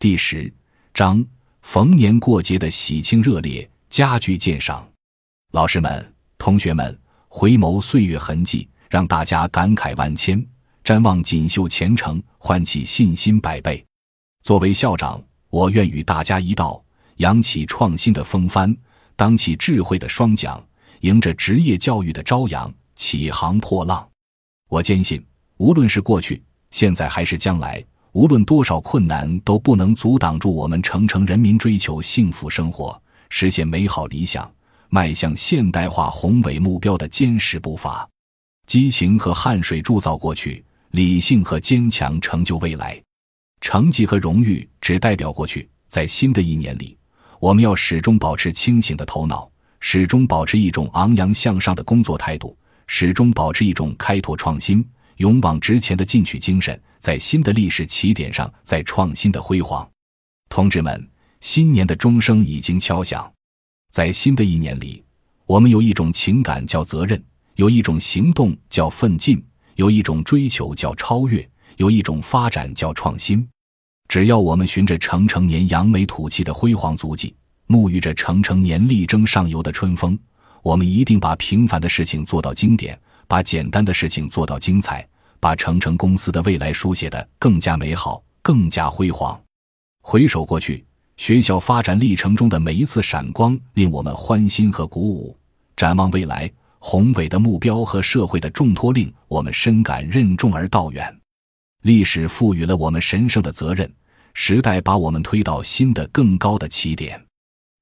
第十章，逢年过节的喜庆热烈，家具鉴赏。老师们、同学们，回眸岁月痕迹，让大家感慨万千；瞻望锦绣前程，唤起信心百倍。作为校长，我愿与大家一道，扬起创新的风帆，当起智慧的双桨，迎着职业教育的朝阳，起航破浪。我坚信，无论是过去、现在还是将来，无论多少困难，都不能阻挡住我们城城人民追求幸福生活、实现美好理想、迈向现代化宏伟目标的坚实步伐。激情和汗水铸造过去，理性和坚强成就未来。成绩和荣誉只代表过去，在新的一年里，我们要始终保持清醒的头脑，始终保持一种昂扬向上的工作态度，始终保持一种开拓创新、勇往直前的进取精神，在新的历史起点上，在创新的辉煌。同志们，新年的钟声已经敲响，在新的一年里，我们有一种情感叫责任，有一种行动叫奋进，有一种追求叫超越。有一种发展叫创新，只要我们循着成成年扬眉吐气的辉煌足迹，沐浴着成成年力争上游的春风，我们一定把平凡的事情做到经典，把简单的事情做到精彩，把成成公司的未来书写的更加美好、更加辉煌。回首过去，学校发展历程中的每一次闪光，令我们欢欣和鼓舞；展望未来，宏伟的目标和社会的重托，令我们深感任重而道远。历史赋予了我们神圣的责任，时代把我们推到新的、更高的起点。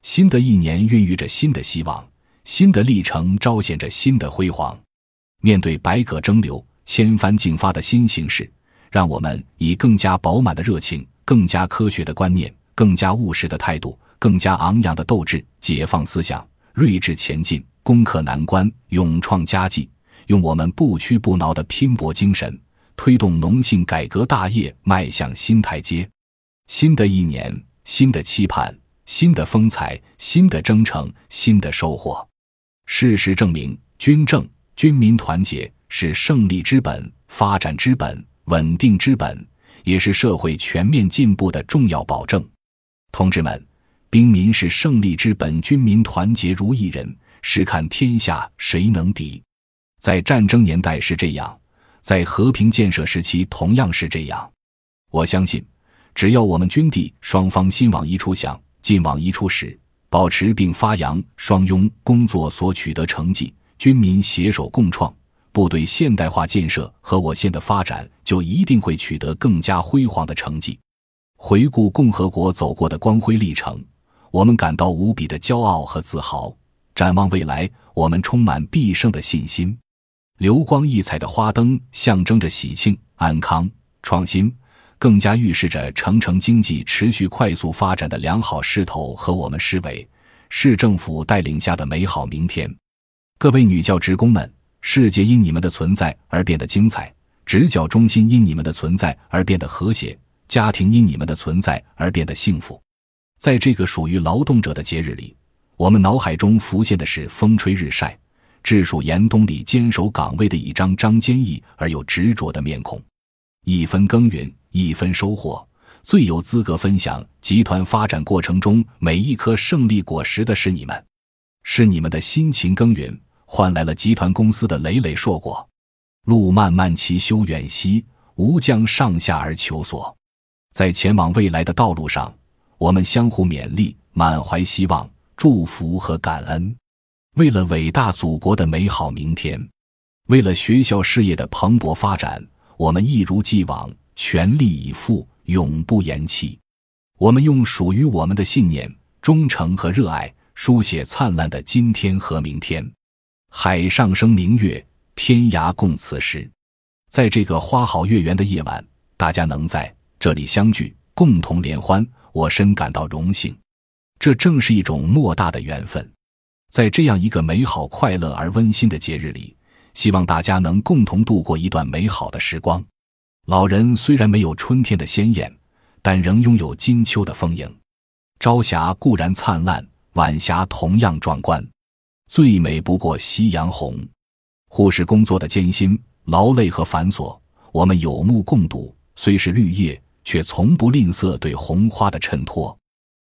新的一年孕育着新的希望，新的历程彰显着新的辉煌。面对百舸争流、千帆竞发的新形势，让我们以更加饱满的热情、更加科学的观念、更加务实的态度、更加昂扬的斗志，解放思想，睿智前进，攻克难关，勇创佳绩，用我们不屈不挠的拼搏精神。推动农信改革大业迈向新台阶，新的一年，新的期盼，新的风采，新的征程，新的收获。事实证明，军政、军民团结是胜利之本、发展之本、稳定之本，也是社会全面进步的重要保证。同志们，兵民是胜利之本，军民团结如一人，试看天下谁能敌？在战争年代是这样。在和平建设时期，同样是这样。我相信，只要我们军地双方心往一处想，劲往一处使，保持并发扬双拥工作所取得成绩，军民携手共创，部队现代化建设和我县的发展就一定会取得更加辉煌的成绩。回顾共和国走过的光辉历程，我们感到无比的骄傲和自豪；展望未来，我们充满必胜的信心。流光溢彩的花灯象征着喜庆、安康、创新，更加预示着城城经济持续快速发展的良好势头和我们市委、市政府带领下的美好明天。各位女教职工们，世界因你们的存在而变得精彩，职教中心因你们的存在而变得和谐，家庭因你们的存在而变得幸福。在这个属于劳动者的节日里，我们脑海中浮现的是风吹日晒。治蜀严冬里坚守岗位的一张张坚毅而又执着的面孔，一分耕耘一分收获，最有资格分享集团发展过程中每一颗胜利果实的是你们，是你们的辛勤耕耘换来了集团公司的累累硕果。路漫漫其修远兮，吾将上下而求索。在前往未来的道路上，我们相互勉励，满怀希望、祝福和感恩。为了伟大祖国的美好明天，为了学校事业的蓬勃发展，我们一如既往全力以赴，永不言弃。我们用属于我们的信念、忠诚和热爱，书写灿烂的今天和明天。海上生明月，天涯共此时。在这个花好月圆的夜晚，大家能在这里相聚，共同联欢，我深感到荣幸。这正是一种莫大的缘分。在这样一个美好、快乐而温馨的节日里，希望大家能共同度过一段美好的时光。老人虽然没有春天的鲜艳，但仍拥有金秋的丰盈。朝霞固然灿烂，晚霞同样壮观。最美不过夕阳红。护士工作的艰辛、劳累和繁琐，我们有目共睹。虽是绿叶，却从不吝啬对红花的衬托。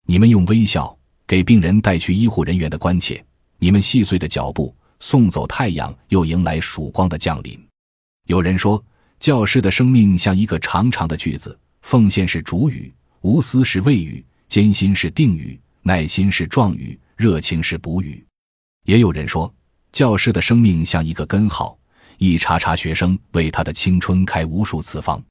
你们用微笑给病人带去医护人员的关切，你们细碎的脚步送走太阳，又迎来曙光的降临。有人说，教师的生命像一个长长的句子，奉献是主语，无私是谓语，艰辛是定语，耐心是状语，热情是补语。也有人说，教师的生命像一个根号，一茬茬学生为他的青春开无数次方。